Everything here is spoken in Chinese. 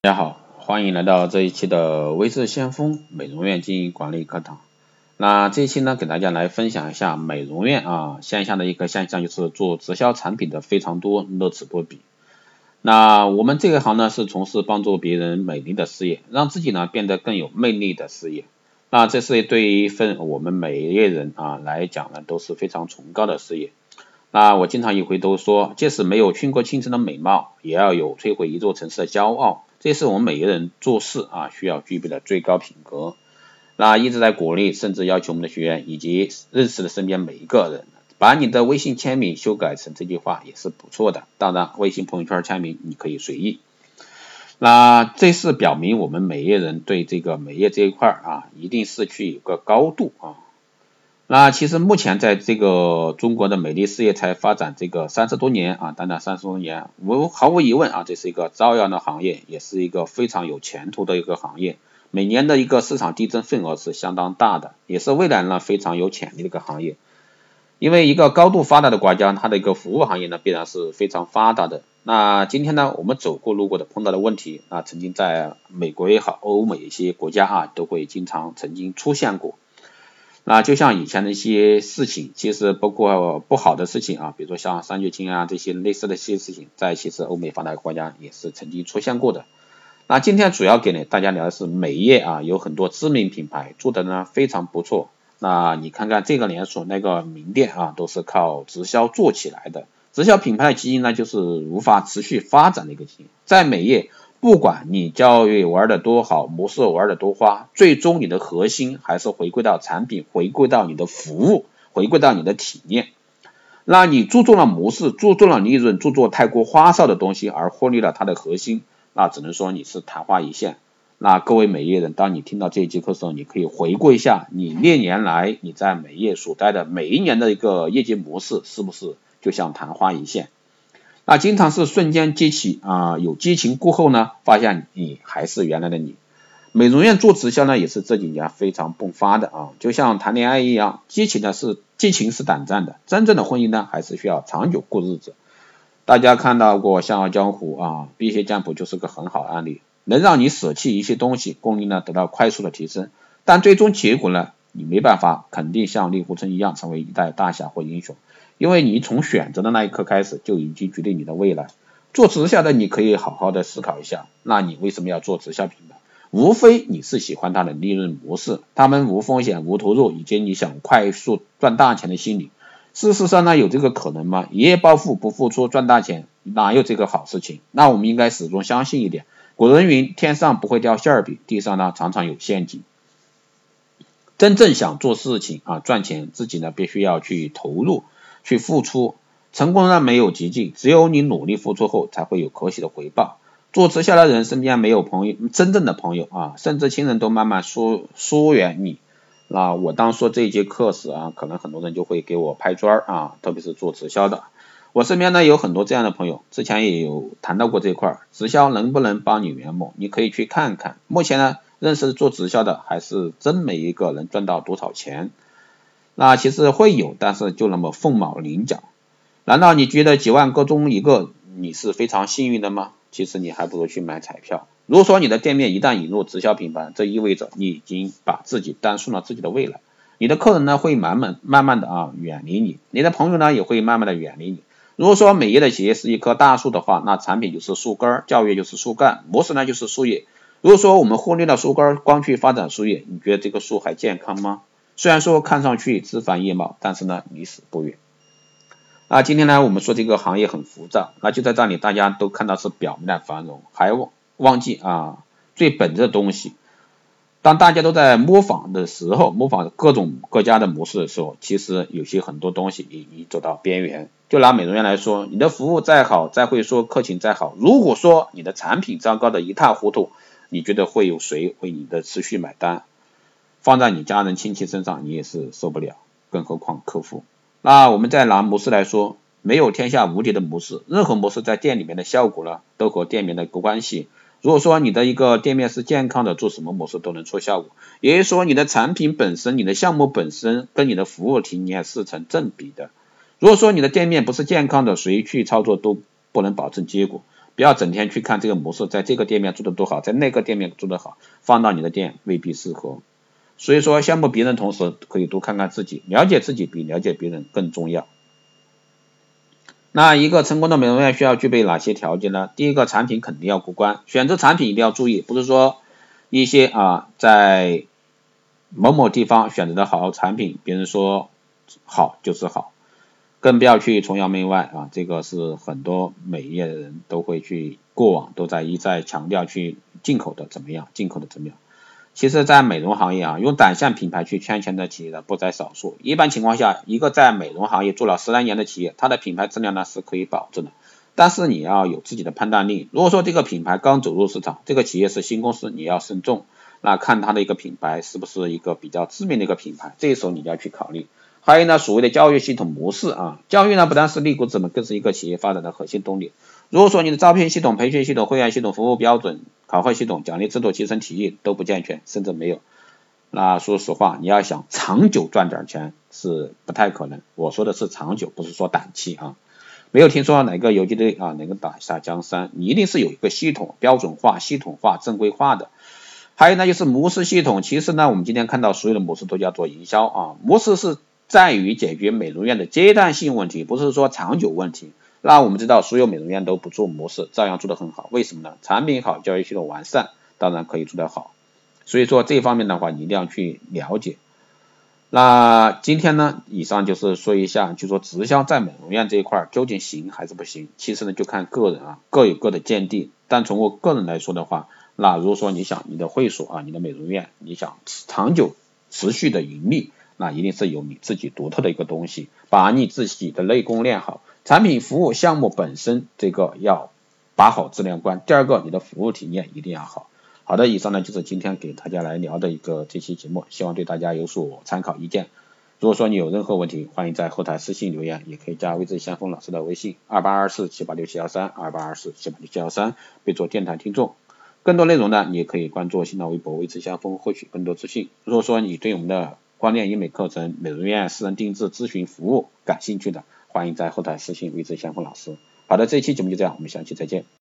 大家好，欢迎来到这一期的微智先锋美容院经营管理课堂。那这一期呢，给大家来分享一下美容院啊线下的一个现象，就是做直销产品的非常多，乐此不疲。那我们这一行呢，是从事帮助别人美丽的事业，让自己呢变得更有魅力的事业。那这是对于一份我们每业人啊来讲呢，都是非常崇高的事业。那我经常也会都说，即使没有倾国倾城的美貌，也要有摧毁一座城市的骄傲。这是我们每个人做事啊需要具备的最高品格。那一直在鼓励，甚至要求我们的学员以及认识的身边每一个人，把你的微信签名修改成这句话也是不错的。当然，微信朋友圈签名你可以随意。那这是表明我们每个人对这个美业这一块啊，一定是去有个高度啊。那其实目前在这个中国的美丽事业才发展这个三十多年啊，短短三十多年，无毫无疑问啊，这是一个朝阳的行业，也是一个非常有前途的一个行业。每年的一个市场递增份额是相当大的，也是未来呢非常有潜力的一个行业。因为一个高度发达的国家，它的一个服务行业呢必然是非常发达的。那今天呢，我们走过路过的碰到的问题啊，曾经在美国也好，欧美一些国家啊，都会经常曾经出现过。那就像以前的一些事情，其实包括不好的事情啊，比如说像三聚氰胺这些类似的一些事情，在其实欧美发达国家也是曾经出现过的。那今天主要给呢大家聊的是美业啊，有很多知名品牌做的呢非常不错。那你看看这个连锁那个名店啊，都是靠直销做起来的。直销品牌的基因呢，就是无法持续发展的一个基因，在美业。不管你教育玩的多好，模式玩的多花，最终你的核心还是回归到产品，回归到你的服务，回归到你的体验。那你注重了模式，注重了利润，注重太过花哨的东西，而忽略了它的核心，那只能说你是昙花一现。那各位美业人，当你听到这一节课的时候，你可以回顾一下你历年来你在美业所待的每一年的一个业绩模式，是不是就像昙花一现？那经常是瞬间激起啊，有激情过后呢，发现你还是原来的你。美容院做直销呢，也是这几年非常迸发的啊，就像谈恋爱一样，激情的是激情是短暂的，真正的婚姻呢，还是需要长久过日子。大家看到过《笑傲江湖》啊，辟邪剑谱就是个很好的案例，能让你舍弃一些东西，功力呢得到快速的提升，但最终结果呢，你没办法肯定像令狐冲一样成为一代大侠或英雄。因为你从选择的那一刻开始就已经决定你的未来。做直销的你可以好好的思考一下，那你为什么要做直销品牌？无非你是喜欢它的利润模式，他们无风险无投入，以及你想快速赚大钱的心理。事实上呢，有这个可能吗？一夜暴富不付出赚大钱，哪有这个好事情？那我们应该始终相信一点，古人云：天上不会掉馅儿饼，地上呢常常有陷阱。真正想做事情啊赚钱，自己呢必须要去投入。去付出，成功呢没有捷径，只有你努力付出后，才会有可喜的回报。做直销的人身边没有朋友，真正的朋友啊，甚至亲人都慢慢疏疏远你。那我当说这节课时啊，可能很多人就会给我拍砖啊，特别是做直销的。我身边呢有很多这样的朋友，之前也有谈到过这块儿，直销能不能帮你圆梦？你可以去看看。目前呢，认识做直销的还是真没一个能赚到多少钱。那其实会有，但是就那么凤毛麟角。难道你觉得几万个中一个你是非常幸运的吗？其实你还不如去买彩票。如果说你的店面一旦引入直销品牌，这意味着你已经把自己单送了自己的未来。你的客人呢会慢慢慢慢的啊远离你，你的朋友呢也会慢慢的远离你。如果说美业的企业是一棵大树的话，那产品就是树根，教育就是树干，模式呢就是树叶。如果说我们忽略了树根，光去发展树叶，你觉得这棵树还健康吗？虽然说看上去枝繁叶茂，但是呢离死不远。啊，今天呢我们说这个行业很浮躁，那就在这里大家都看到是表面的繁荣，还忘忘记啊最本质的东西。当大家都在模仿的时候，模仿各种各家的模式的时候，其实有些很多东西已已走到边缘。就拿美容院来说，你的服务再好，再会说，客情再好，如果说你的产品糟糕的一塌糊涂，你觉得会有谁为你的持续买单？放在你家人亲戚身上，你也是受不了，更何况客户。那我们再拿模式来说，没有天下无敌的模式，任何模式在店里面的效果呢，都和店面的一个关系。如果说你的一个店面是健康的，做什么模式都能出效果。也就是说，你的产品本身、你的项目本身跟你的服务体验是成正比的。如果说你的店面不是健康的，谁去操作都不能保证结果。不要整天去看这个模式，在这个店面做的多好，在那个店面做的好，放到你的店未必适合。所以说，羡慕别人同时，可以多看看自己，了解自己比了解别人更重要。那一个成功的美容院需要具备哪些条件呢？第一个，产品肯定要过关，选择产品一定要注意，不是说一些啊在某某地方选择的好产品，别人说好就是好。更不要去崇洋媚外啊，这个是很多美业的人都会去，过往都在一再强调去进口的怎么样，进口的怎么样。其实，在美容行业啊，用单向品牌去圈钱的企业呢不在少数。一般情况下，一个在美容行业做了十来年的企业，它的品牌质量呢是可以保证的。但是你要有自己的判断力。如果说这个品牌刚走入市场，这个企业是新公司，你要慎重。那看它的一个品牌是不是一个比较知名的一个品牌，这时候你就要去考虑。还有呢，所谓的教育系统模式啊，教育呢不单是立骨之本，更是一个企业发展的核心动力。如果说你的招聘系统、培训系统、会员系统、服务标准、考核系统、奖励制度、提升体系都不健全，甚至没有，那说实话，你要想长久赚点钱是不太可能。我说的是长久，不是说短期啊。没有听说哪个游击队啊能够打下江山，你一定是有一个系统、标准化、系统化、正规化的。还有呢，就是模式系统。其实呢，我们今天看到所有的模式都叫做营销啊，模式是。在于解决美容院的阶段性问题，不是说长久问题。那我们知道，所有美容院都不做模式，照样做得很好。为什么呢？产品好，教育系统完善，当然可以做得好。所以说这方面的话，你一定要去了解。那今天呢，以上就是说一下，就说直销在美容院这一块究竟行还是不行？其实呢，就看个人啊，各有各的见地。但从我个人来说的话，那如果说你想你的会所啊，你的美容院，你想长久持续的盈利。那一定是有你自己独特的一个东西，把你自己的内功练好，产品服务项目本身这个要把好质量关。第二个，你的服务体验一定要好。好的，以上呢就是今天给大家来聊的一个这期节目，希望对大家有所参考意见。如果说你有任何问题，欢迎在后台私信留言，也可以加微智先锋老师的微信二八二四七八六七幺三二八二四七八六七幺三，备注电台听众。更多内容呢，你也可以关注新浪微博微智先锋，获取更多资讯。如果说你对我们的光电医美课程、美容院私人定制咨询服务，感兴趣的欢迎在后台私信未知先锋老师。好的，这一期节目就这样，我们下期再见。